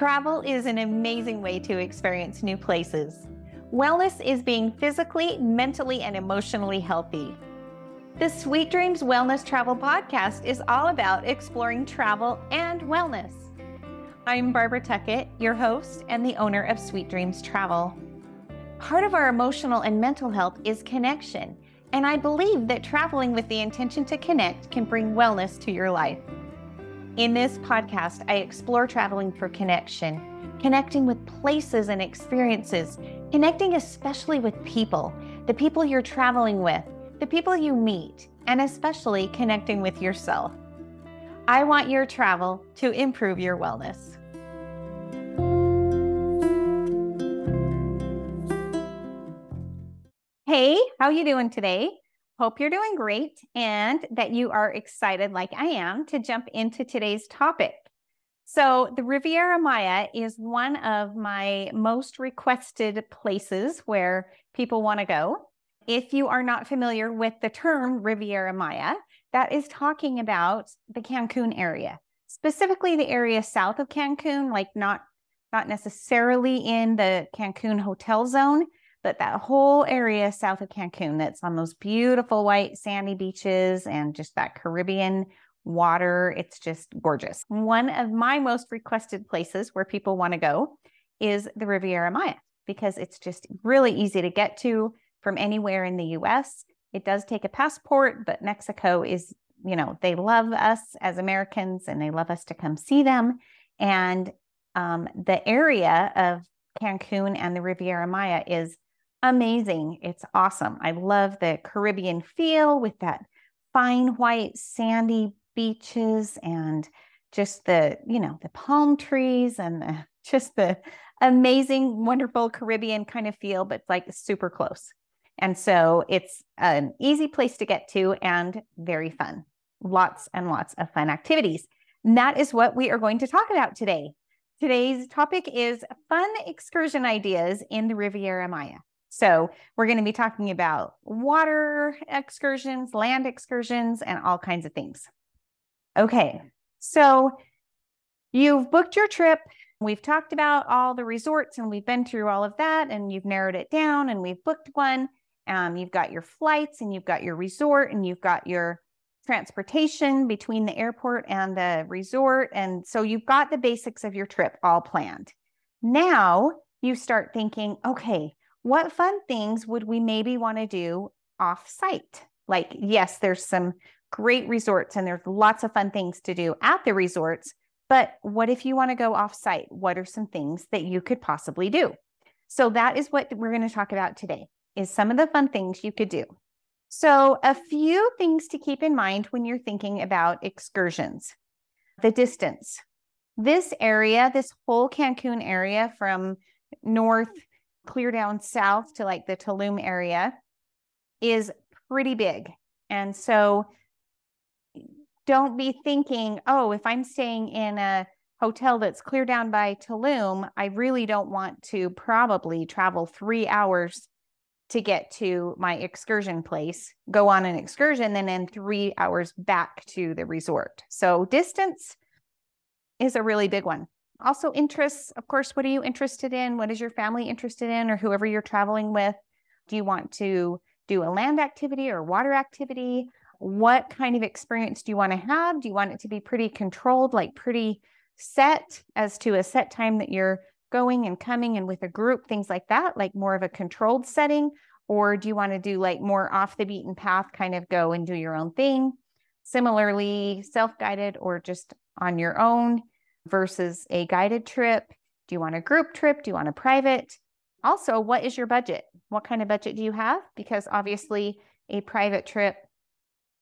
Travel is an amazing way to experience new places. Wellness is being physically, mentally, and emotionally healthy. The Suite Dreams Wellness Travel Podcast is all about exploring travel and wellness. I'm Barbara Tuckett, your host and the owner of Suite Dreams Travel. Part of our emotional and mental health is connection, and I believe that traveling with the intention to connect can bring wellness to your life. In this podcast, I explore traveling for connection, connecting with places and experiences, connecting especially with people, the people you're traveling with, the people you meet, and especially connecting with yourself. I want your travel to improve your wellness. Hey, how are you doing today? Hope you're doing great and that you are excited, like I am, to jump into today's topic. So, the Riviera Maya is one of my most requested places where people want to go. If you are not familiar with the term Riviera Maya, that is talking about the Cancun area, specifically the area south of Cancun, like not not necessarily in the Cancun hotel zone, but that whole area south of Cancun that's on those beautiful white sandy beaches and just that Caribbean water. It's just gorgeous. One of my most requested places where people want to go is the Riviera Maya because it's just really easy to get to from anywhere in the US. It does take a passport, but Mexico is, you know, they love us as Americans and they love us to come see them. And um, the area of Cancun and the Riviera Maya is amazing. It's awesome. I love the Caribbean feel with that fine white sandy beaches and just the, you know, the palm trees and the, just the amazing, wonderful Caribbean kind of feel, but like super close. And so it's an easy place to get to and very fun. Lots and lots of fun activities. And that is what we are going to talk about today. Today's topic is fun excursion ideas in the Riviera Maya. So, we're going to be talking about water excursions, land excursions, and all kinds of things. Okay, so you've booked your trip. We've talked about all the resorts and we've been through all of that and you've narrowed it down and we've booked one. Um, you've got your flights and you've got your resort and you've got your transportation between the airport and the resort. And so you've got the basics of your trip all planned. Now you start thinking, okay, what fun things would we maybe want to do off site? Like, yes, there's some great resorts and there's lots of fun things to do at the resorts. But what if you want to go off site? What are some things that you could possibly do? So that is what we're going to talk about today is some of the fun things you could do. So a few things to keep in mind when you're thinking about excursions. The distance. This area, this whole Cancun area from north clear down south to like the Tulum area is pretty big. And so don't be thinking, oh, if I'm staying in a hotel that's clear down by Tulum, I really don't want to probably travel three hours to get to my excursion place, go on an excursion, then in three hours back to the resort. So distance is a really big one also interests of course what are you interested in? What is your family interested in or whoever you're traveling with? Do you want to do a land activity or water activity? What kind of experience do you want to have? Do you want it to be pretty controlled like pretty set as to a set time that you're going and coming and with a group things like that like more of a controlled setting? Or do you want to do like more off the beaten path kind of go and do your own thing? Similarly self-guided or just on your own versus a guided trip? Do you want a group trip? Do you want a private? Also, what is your budget? What kind of budget do you have? Because obviously, a private trip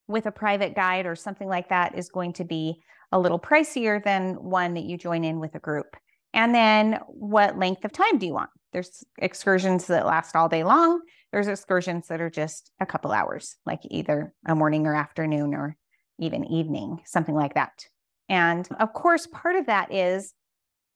with a private guide or something like that is going to be a little pricier than one that you join in with a group. And then, what length of time do you want? There's excursions that last all day long. There's excursions that are just a couple hours, like either a morning or afternoon or even evening, something like that. And of course, part of that is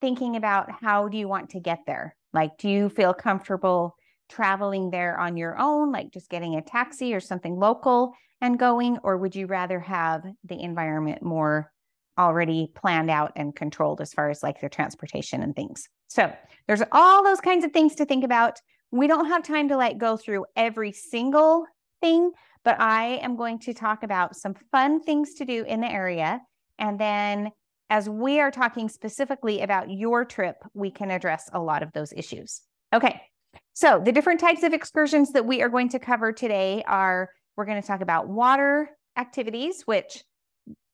thinking about how do you want to get there? Like, do you feel comfortable traveling there on your own, like just getting a taxi or something local and going? Or would you rather have the environment more already planned out and controlled as far as like their transportation and things. So there's all those kinds of things to think about. We don't have time to like go through every single thing, but I am going to talk about some fun things to do in the area. And then as we are talking specifically about your trip, we can address a lot of those issues. Okay. So the different types of excursions that we are going to cover today are we're going to talk about water activities, which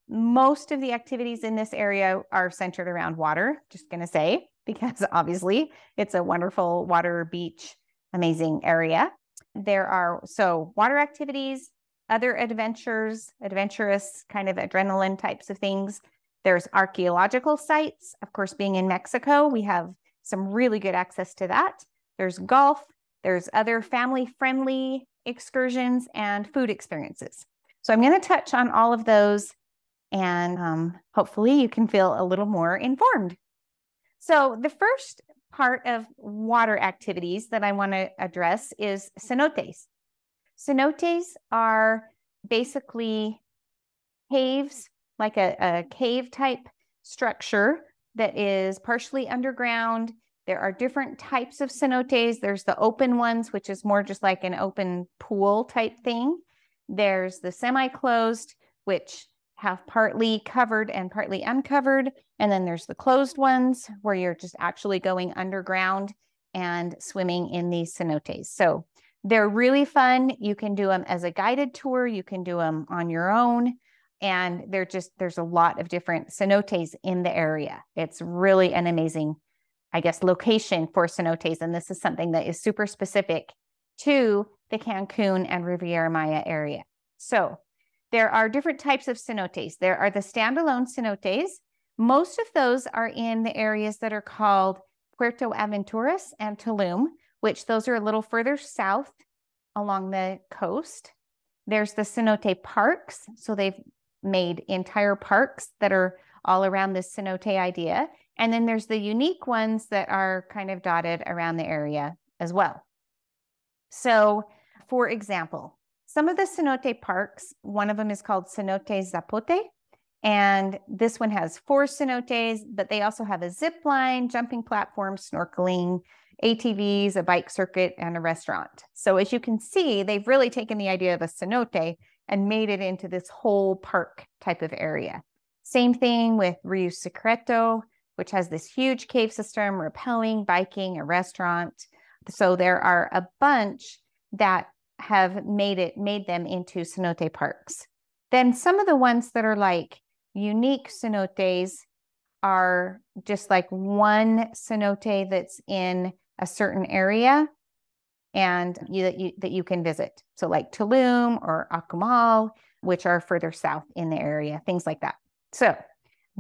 most of the activities in this area are centered around water, just going to say, because obviously it's a wonderful water beach, amazing area. There are so water activities, other adventures, adventurous kind of adrenaline types of things. There's archaeological sites. Of course, being in Mexico, we have some really good access to that. There's golf, there's other family friendly excursions and food experiences. So I'm going to touch on all of those and um, hopefully you can feel a little more informed. So, the first part of water activities that I want to address is cenotes. Cenotes are basically caves, like a, a cave type structure that is partially underground. There are different types of cenotes. There's the open ones, which is more just like an open pool type thing. There's the semi closed, which have partly covered and partly uncovered. And then there's the closed ones where you're just actually going underground and swimming in these cenotes. So they're really fun. You can do them as a guided tour, you can do them on your own. And they're just, there's a lot of different cenotes in the area. It's really an amazing, I guess, location for cenotes. And this is something that is super specific to the Cancun and Riviera Maya area. So there are different types of cenotes. There are the standalone cenotes. Most of those are in the areas that are called Puerto Aventuras and Tulum, which those are a little further south along the coast. There's the cenote parks. So they've made entire parks that are all around this cenote idea. And then there's the unique ones that are kind of dotted around the area as well. So, for example, some of the cenote parks, one of them is called Cenote Zapote. And this one has four cenotes, but they also have a zip line, jumping platform, snorkeling, ATVs, a bike circuit, and a restaurant. So as you can see, they've really taken the idea of a cenote and made it into this whole park type of area. Same thing with Rio Secreto, which has this huge cave system, rappelling, biking, a restaurant. So there are a bunch that have made it made them into cenote parks. Then some of the ones that are like unique cenotes are just like one cenote that's in a certain area and you, that you that you can visit. So like Tulum or Akumal, which are further south in the area, things like that. So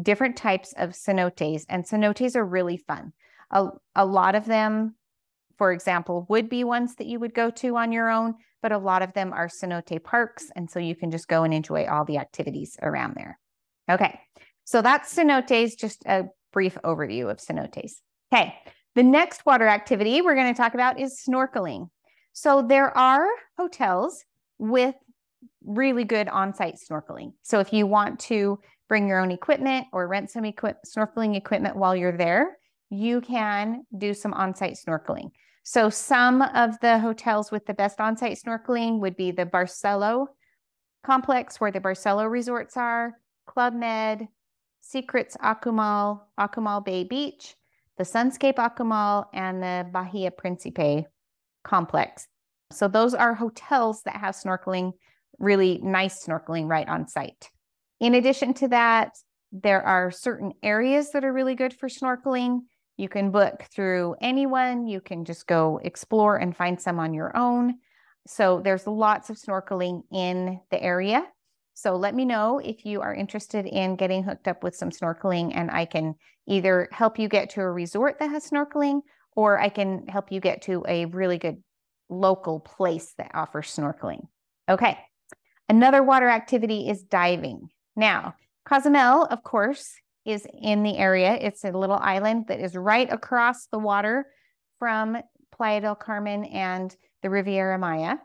different types of cenotes and cenotes are really fun. A, a lot of them for example, would be ones that you would go to on your own, but a lot of them are cenote parks. And so you can just go and enjoy all the activities around there. Okay, so that's cenotes, just a brief overview of cenotes. Okay, the next water activity we're going to talk about is snorkeling. So there are hotels with really good on site snorkeling. So if you want to bring your own equipment or rent some snorkeling equipment while you're there, you can do some on site snorkeling. So some of the hotels with the best on-site snorkeling would be the Barcelo complex where the Barcelo resorts are, Club Med, Secrets Akumal, Akumal Bay Beach, the Sunscape Akumal, and the Bahia Principe complex. So those are hotels that have snorkeling, really nice snorkeling right on site. In addition to that, there are certain areas that are really good for snorkeling. You can book through anyone. You can just go explore and find some on your own. So there's lots of snorkeling in the area. So let me know if you are interested in getting hooked up with some snorkeling, and I can either help you get to a resort that has snorkeling, or I can help you get to a really good local place that offers snorkeling. Okay. Another water activity is diving. Now, Cozumel, of course, is in the area. It's a little island that is right across the water from Playa del Carmen and the Riviera Maya.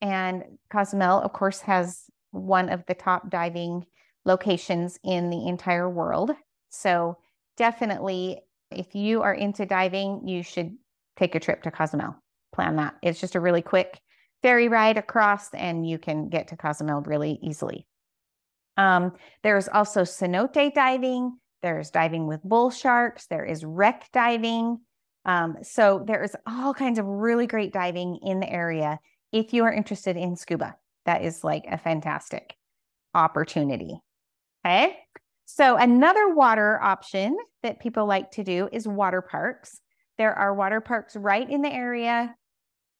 And Cozumel, of course, has one of the top diving locations in the entire world. So, definitely, if you are into diving, you should take a trip to Cozumel. Plan that. It's just a really quick ferry ride across, and you can get to Cozumel really easily. Um, there's also cenote diving. There's diving with bull sharks. There is wreck diving. Um, so there is all kinds of really great diving in the area if you are interested in scuba. That is like a fantastic opportunity. Okay. So another water option that people like to do is water parks. There are water parks right in the area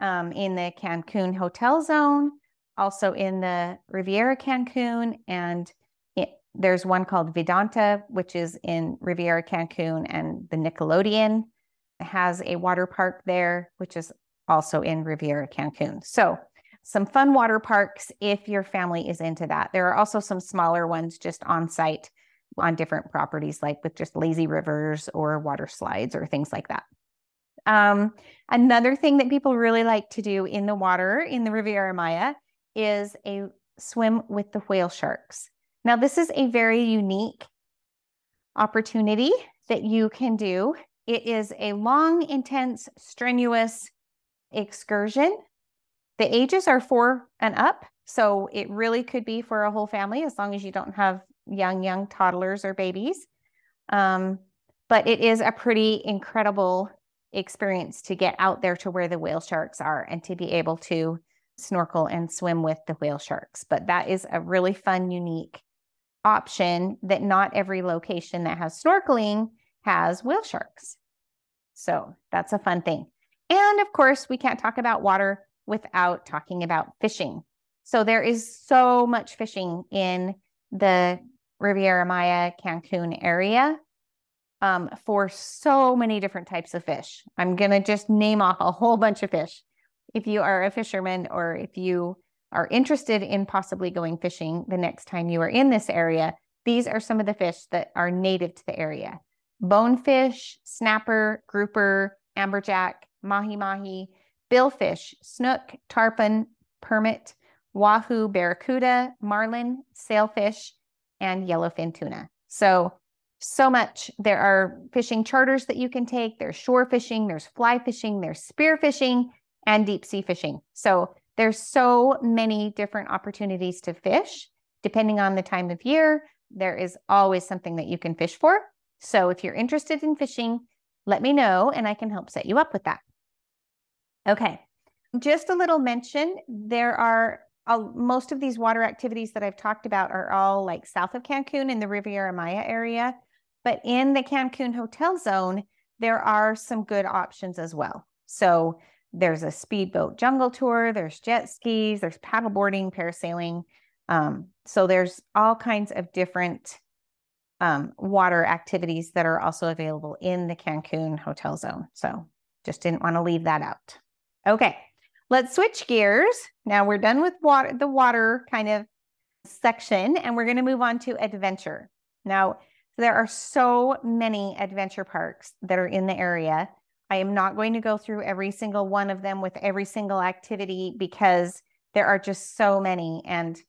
um, in the Cancun hotel zone, also in the Riviera Cancun, and it, there's one called Vidanta, which is in Riviera Cancun, and the Nickelodeon has a water park there, which is also in Riviera Cancun. So, some fun water parks if your family is into that. There are also some smaller ones just on site on different properties, like with just lazy rivers or water slides or things like that. Um, another thing that people really like to do in the water in the Riviera Maya is a swim with the whale sharks. Now, this is a very unique opportunity that you can do. It is a long, intense, strenuous excursion. The ages are four and up. So it really could be for a whole family as long as you don't have young, young toddlers or babies. Um, but it is a pretty incredible experience to get out there to where the whale sharks are and to be able to snorkel and swim with the whale sharks. But that is a really fun, unique option that not every location that has snorkeling has whale sharks. So that's a fun thing. And of course, we can't talk about water without talking about fishing. So there is so much fishing in the Riviera Maya Cancun area um, for so many different types of fish. I'm going to just name off a whole bunch of fish. If you are a fisherman or if you are interested in possibly going fishing the next time you are in this area, these are some of the fish that are native to the area bonefish, snapper, grouper, amberjack, mahi mahi, billfish, snook, tarpon, permit, wahoo, barracuda, marlin, sailfish, and yellowfin tuna. So so much. There are fishing charters that you can take. There's shore fishing, there's fly fishing, there's spear fishing, and deep sea fishing. So there's so many different opportunities to fish depending on the time of year. There is always something that you can fish for. So if you're interested in fishing, let me know and I can help set you up with that. Okay, just a little mention there are uh, most of these water activities that I've talked about are all like south of Cancun in the Riviera Maya area. But in the Cancun hotel zone, there are some good options as well. So there's a speedboat jungle tour, there's jet skis, there's paddleboarding, parasailing. Um, so there's all kinds of different um, water activities that are also available in the Cancun hotel zone. So just didn't want to leave that out. Okay, let's switch gears. Now we're done with water, the water kind of section, and we're going to move on to adventure. Now, there are so many adventure parks that are in the area. I am not going to go through every single one of them with every single activity because there are just so many. And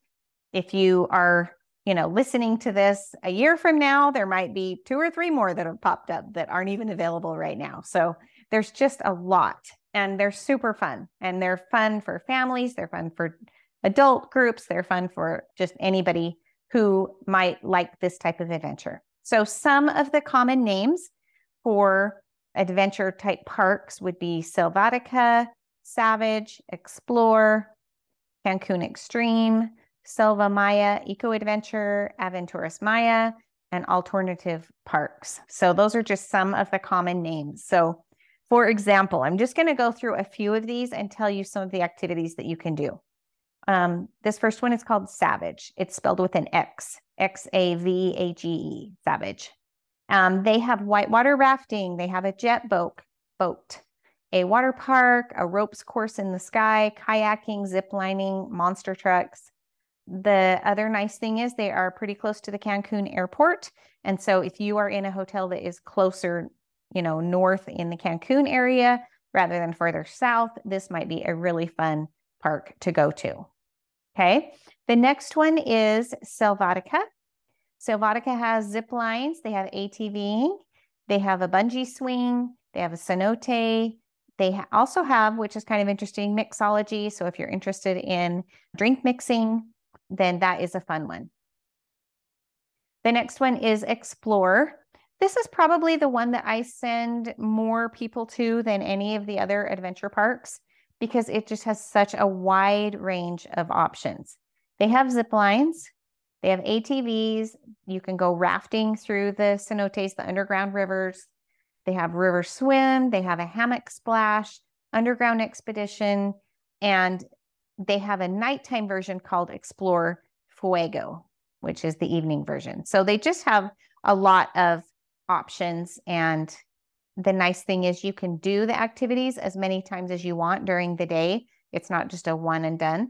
if you are, you know, listening to this a year from now, there might be two or three more that have popped up that aren't even available right now. So there's just a lot and they're super fun and they're fun for families. They're fun for adult groups. They're fun for just anybody who might like this type of adventure. So, some of the common names for adventure type parks would be Selvatica, Xavage, Xplor, Cancun Extreme, Selva Maya, Eco Adventure, Aventuras Maya, and Alltournative parks. So, those are just some of the common names. So, for example, I'm just going to go through a few of these and tell you some of the activities that you can do. Um, this first one is called Xavage. It's spelled with an X, X A V A G E, Xavage. Um, they have whitewater rafting. They have a jet boat, boat, a water park, a ropes course in the sky, kayaking, zip lining, monster trucks. The other nice thing is they are pretty close to the Cancun airport. And so if you are in a hotel that is closer, you know, north in the Cancun area rather than further south, this might be a really fun park to go to. Okay. The next one is Selvatica. Silvatica has zip lines, they have ATVing, they have a bungee swing, they have a cenote. They also have, which is kind of interesting, mixology. So if you're interested in drink mixing, then that is a fun one. The next one is Xplor. This is probably the one that I send more people to than any of the other adventure parks because it just has such a wide range of options. They have zip lines, they have ATVs. You can go rafting through the cenotes, the underground rivers. They have river swim, they have a hammock splash, underground expedition, and they have a nighttime version called Xplor Fuego, which is the evening version. So they just have a lot of options. And the nice thing is you can do the activities as many times as you want during the day. It's not just a one and done,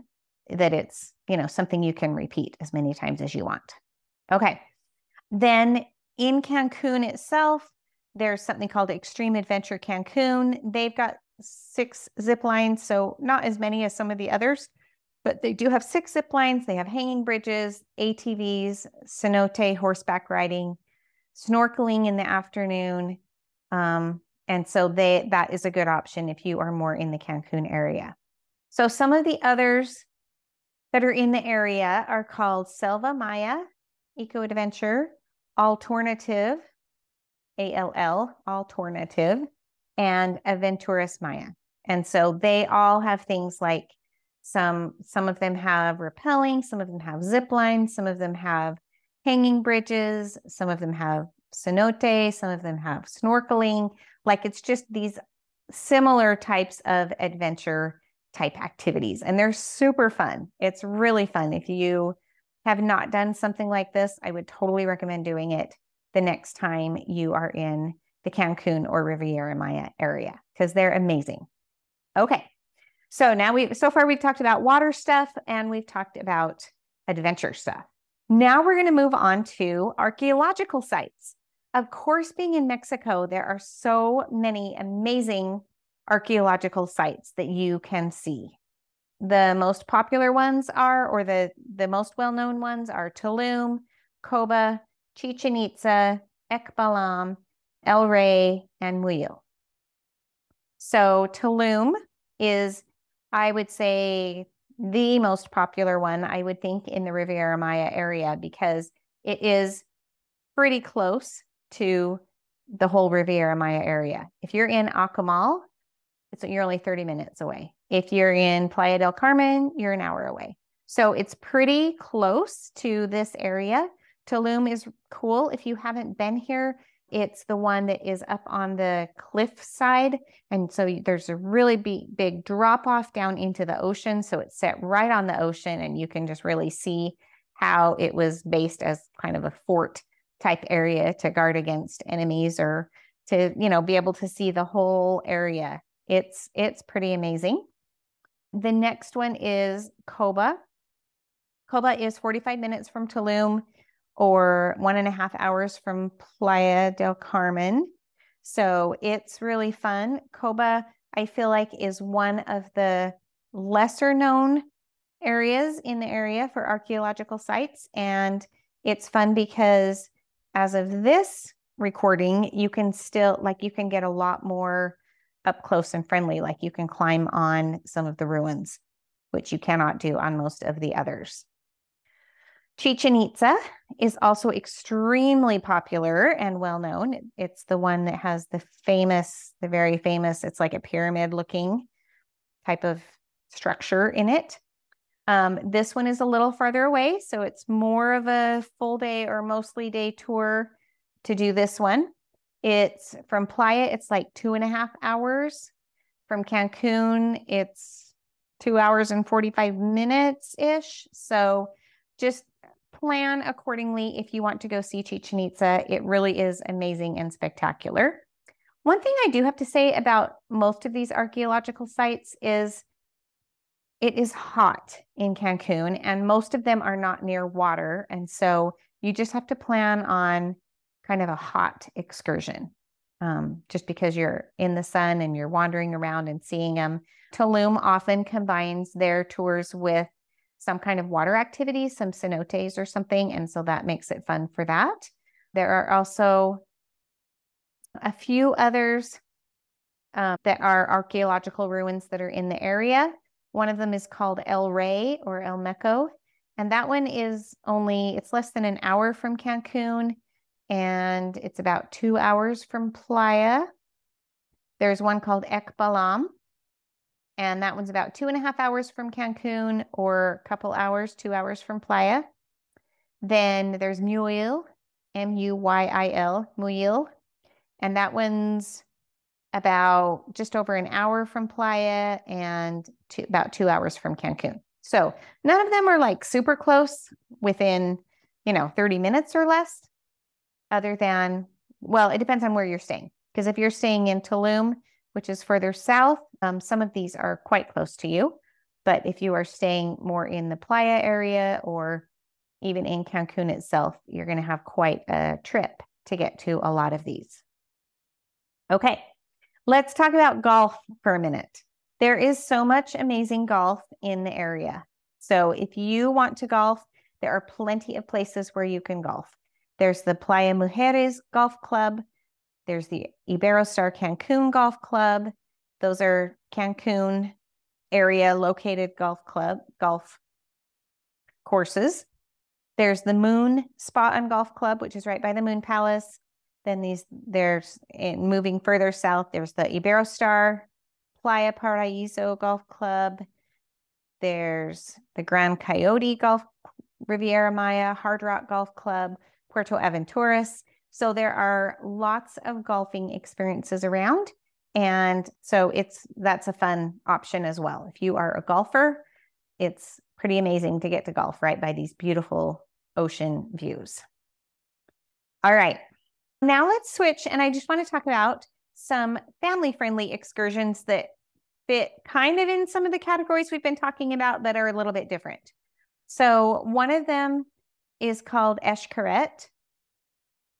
that it's, you know, something you can repeat as many times as you want. Okay. Then in Cancun itself, there's something called Extreme Adventure Cancun. They've got six zip lines, so not as many as some of the others, but they do have six zip lines. They have hanging bridges, ATVs, cenote, horseback riding, snorkeling in the afternoon. Um, and so they that is a good option if you are more in the Cancun area. So some of the others that are in the area are called Selva Maya, Eco Adventure, Alltournative, A L L, Alltournative, and Aventuras Maya. And so they all have things like some some of them have rappelling, some of them have zip lines, some of them have hanging bridges, some of them have cenote, some of them have snorkeling. Like it's just these similar types of adventure type activities, and they're super fun. It's really fun. If you have not done something like this, I would totally recommend doing it the next time you are in the Cancun or Riviera Maya area because they're amazing. Okay. So now we so far we've talked about water stuff and we've talked about adventure stuff. Now we're going to move on to archaeological sites. Of course, being in Mexico, there are so many amazing archaeological sites that you can see. The most popular ones are, or the, the most well known ones are Tulum, Coba, Chichen Itza, Ekbalam, El Rey, and Muyil. So Tulum is, I would say, the most popular one, I would think, in the Riviera Maya area because it is pretty close to the whole Riviera Maya area. If you're in Akumal, it's you're only 30 minutes away. If you're in Playa del Carmen, you're an hour away. So it's pretty close to this area. Tulum is cool. If you haven't been here, it's the one that is up on the cliff side. And so there's a really big, big drop off down into the ocean. So it's set right on the ocean, and you can just really see how it was based as kind of a fort type area to guard against enemies or to, you know, be able to see the whole area. It's it's pretty amazing. The next one is Coba. Coba is 45 minutes from Tulum or one and a half hours from Playa del Carmen. So it's really fun. Coba, I feel like, is one of the lesser known areas in the area for archaeological sites. And it's fun because as of this recording, you can still, like, you can get a lot more up close and friendly. Like, you can climb on some of the ruins, which you cannot do on most of the others. Chichen Itza is also extremely popular and well known. It's the one that has the famous, the very famous, it's like a pyramid looking type of structure in it. Um, this one is a little farther away, so it's more of a full day or mostly day tour to do this one. It's from Playa, it's like two and a half hours. From Cancun, it's two hours and 45 minutes ish. So just plan accordingly if you want to go see Chichen Itza. It really is amazing and spectacular. One thing I do have to say about most of these archaeological sites is it is hot in Cancun, and most of them are not near water. And so you just have to plan on kind of a hot excursion um, just because you're in the sun and you're wandering around and seeing them. Tulum often combines their tours with some kind of water activity, some cenotes or something. And so that makes it fun for that. There are also a few others um, that are archaeological ruins that are in the area. One of them is called El Rey or El Meco. And that one is only, it's less than an hour from Cancun and it's about two hours from Playa. There's one called Ekbalam, and that one's about two and a half hours from Cancun or a couple hours, two hours from Playa. Then there's Muyil, M U Y I L, Muyil, and that one's about just over an hour from Playa and two, about two hours from Cancun. So none of them are like super close within, you know, 30 minutes or less, other than, well, it depends on where you're staying. Because if you're staying in Tulum, which is further south, um, some of these are quite close to you. But if you are staying more in the playa area or even in Cancun itself, you're going to have quite a trip to get to a lot of these. Okay, let's talk about golf for a minute. There is so much amazing golf in the area. So if you want to golf, there are plenty of places where you can golf. There's the Playa Mujeres Golf Club, there's the Iberostar Cancun Golf Club. Those are Cancun area located golf club, golf courses. There's the Moon Spa and Golf Club, which is right by the Moon Palace. Then these there's in moving further south, there's the Iberostar Playa Paraíso Golf Club. There's the Grand Coral Golf Riviera Maya Hard Rock Golf Club, Puerto Aventuras. So there are lots of golfing experiences around. And so it's that's a fun option as well. If you are a golfer, it's pretty amazing to get to golf right by these beautiful ocean views. All right. Now let's switch and I just want to talk about some family friendly excursions that fit kind of in some of the categories we've been talking about that are a little bit different. So one of them is called Xcaret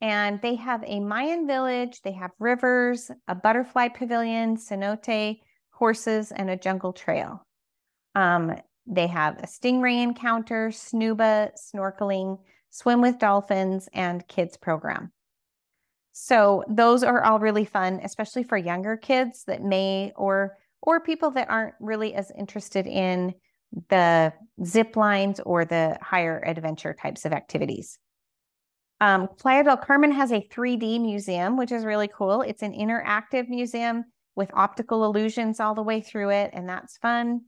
and they have a Mayan village, they have rivers, a butterfly pavilion, cenote, horses, and a jungle trail. Um, they have a stingray encounter, snuba, snorkeling, swim with dolphins, and kids program. So those are all really fun, especially for younger kids that may or or people that aren't really as interested in the zip lines or the higher adventure types of activities. Um, Playa del Carmen has a 3D museum, which is really cool. It's an interactive museum with optical illusions all the way through it, and that's fun.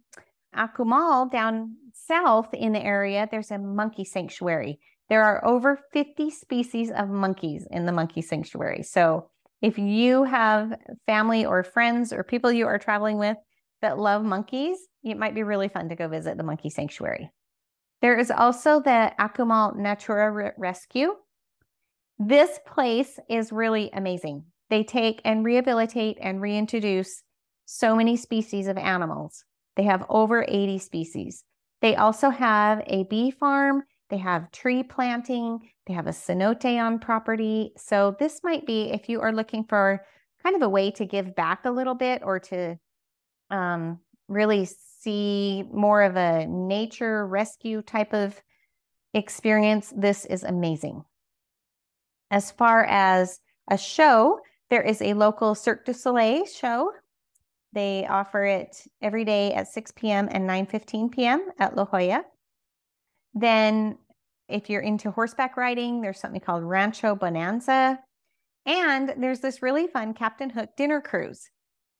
Akumal down south in the area, there's a monkey sanctuary. There are over 50 species of monkeys in the monkey sanctuary. So if you have family or friends or people you are traveling with that love monkeys, it might be really fun to go visit the monkey sanctuary. There is also the Akumal Natura Rescue, this place is really amazing. They take and rehabilitate and reintroduce so many species of animals. They have over 80 species. They also have a bee farm, they have tree planting, they have a cenote on property. So, this might be if you are looking for kind of a way to give back a little bit or to um, really see more of a nature rescue type of experience, this is amazing. As far as a show, there is a local Cirque du Soleil show. They offer it every day at 6 p.m. and 9:15 p.m. at La Jolla. Then if you're into horseback riding, there's something called Rancho Bonanza. And there's this really fun Captain Hook dinner cruise.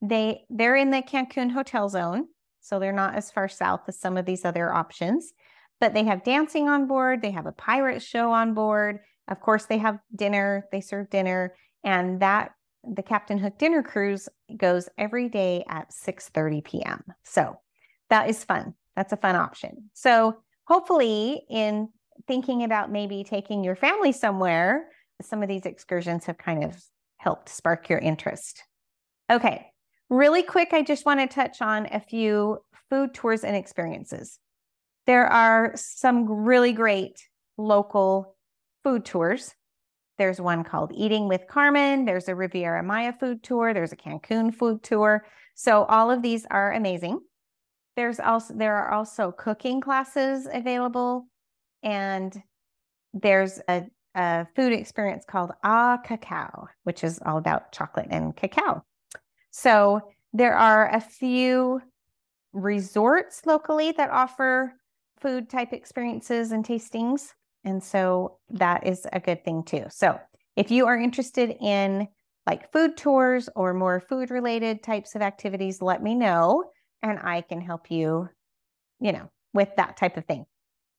They they're in the Cancun hotel zone, so they're not as far south as some of these other options. But they have dancing on board, they have a pirate show on board, of course, they have dinner, they serve dinner, and that the Captain Hook dinner cruise goes every day at 6:30 p.m. So that is fun. That's a fun option. So hopefully in thinking about maybe taking your family somewhere, some of these excursions have kind of helped spark your interest. Okay, really quick, I just want to touch on a few food tours and experiences. There are some really great local food tours. There's one called Eating with Carmen. There's a Riviera Maya food tour. There's a Cancun food tour. So all of these are amazing. there's also there are also cooking classes available and there's a, a food experience called Ah Cacao, which is all about chocolate and cacao. So there are a few resorts locally that offer food type experiences and tastings. And so that is a good thing too. So if you are interested in like food tours or more food related types of activities, let me know and I can help you, you know, with that type of thing.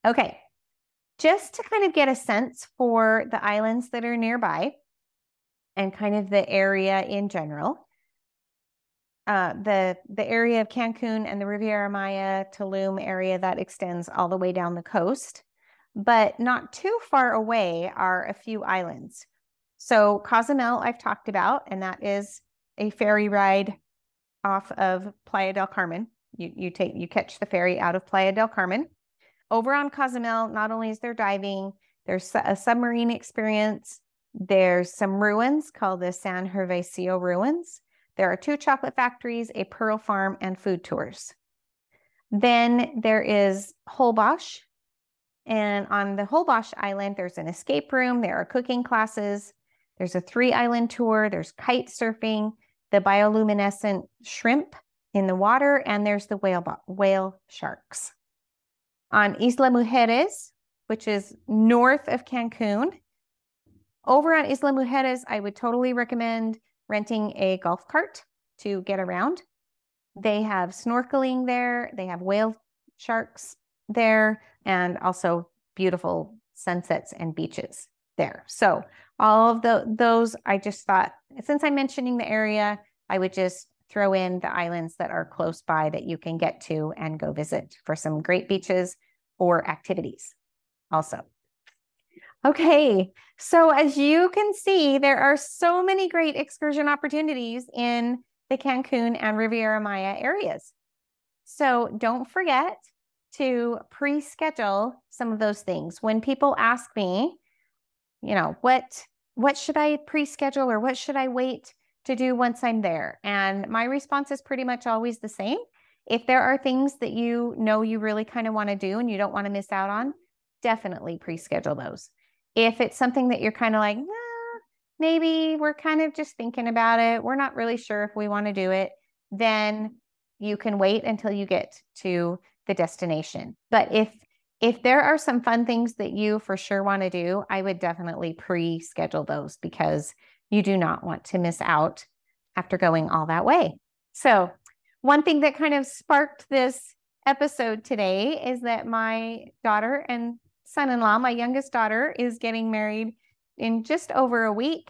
Okay. Just to kind of get a sense for the islands that are nearby and kind of the area in general. Uh, the the area of Cancun and the Riviera Maya, Tulum area that extends all the way down the coast, but not too far away are a few islands. So Cozumel, I've talked about, and that is a ferry ride off of Playa del Carmen. You you take you catch the ferry out of Playa del Carmen. Over on Cozumel, not only is there diving, there's a submarine experience. There's some ruins called the San Gervasio ruins there are two chocolate factories, a pearl farm, and food tours. Then there is Holbox. And on the Holbox Island, there's an escape room, there are cooking classes, there's a three island tour, there's kite surfing, the bioluminescent shrimp in the water, and there's the whale, whale sharks. On Isla Mujeres, which is north of Cancun, over on Isla Mujeres, I would totally recommend renting a golf cart to get around. They have snorkeling there, they have whale sharks there, and also beautiful sunsets and beaches there. So, all of the, those, I just thought, since I'm mentioning the area, I would just throw in the islands that are close by that you can get to and go visit for some great beaches or activities also. Okay, so as you can see, there are so many great excursion opportunities in the Cancun and Riviera Maya areas. So don't forget to pre schedule some of those things. When people ask me, you know, what what should I pre schedule or what should I wait to do once I'm there? And my response is pretty much always the same. If there are things that you know you really kind of want to do and you don't want to miss out on, definitely pre schedule those. If it's something that you're kind of like, nah, maybe we're kind of just thinking about it, we're not really sure if we want to do it, then you can wait until you get to the destination. But if if there are some fun things that you for sure want to do, I would definitely pre-schedule those because you do not want to miss out after going all that way. So, one thing that kind of sparked this episode today is that my daughter and son in law, my youngest daughter, is getting married in just over a week.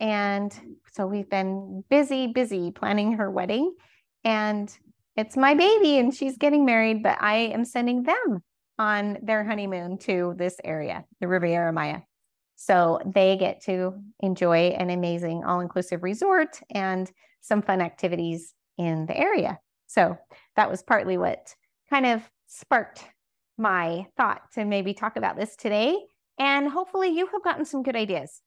And so we've been busy, busy planning her wedding. And it's my baby, and she's getting married, but I am sending them on their honeymoon to this area, the Riviera Maya. So they get to enjoy an amazing all inclusive resort and some fun activities in the area. So that was partly what kind of sparked my thought to maybe talk about this today. And hopefully, you have gotten some good ideas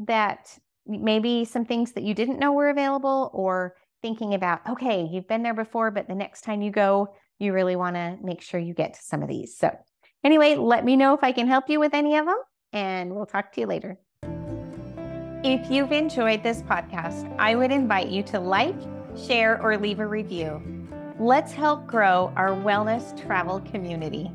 that maybe some things that you didn't know were available, or thinking about, okay, you've been there before, but the next time you go, you really want to make sure you get to some of these. So, anyway, let me know if I can help you with any of them, and we'll talk to you later. If you've enjoyed this podcast, I would invite you to like, share, or leave a review. Let's help grow our wellness travel community.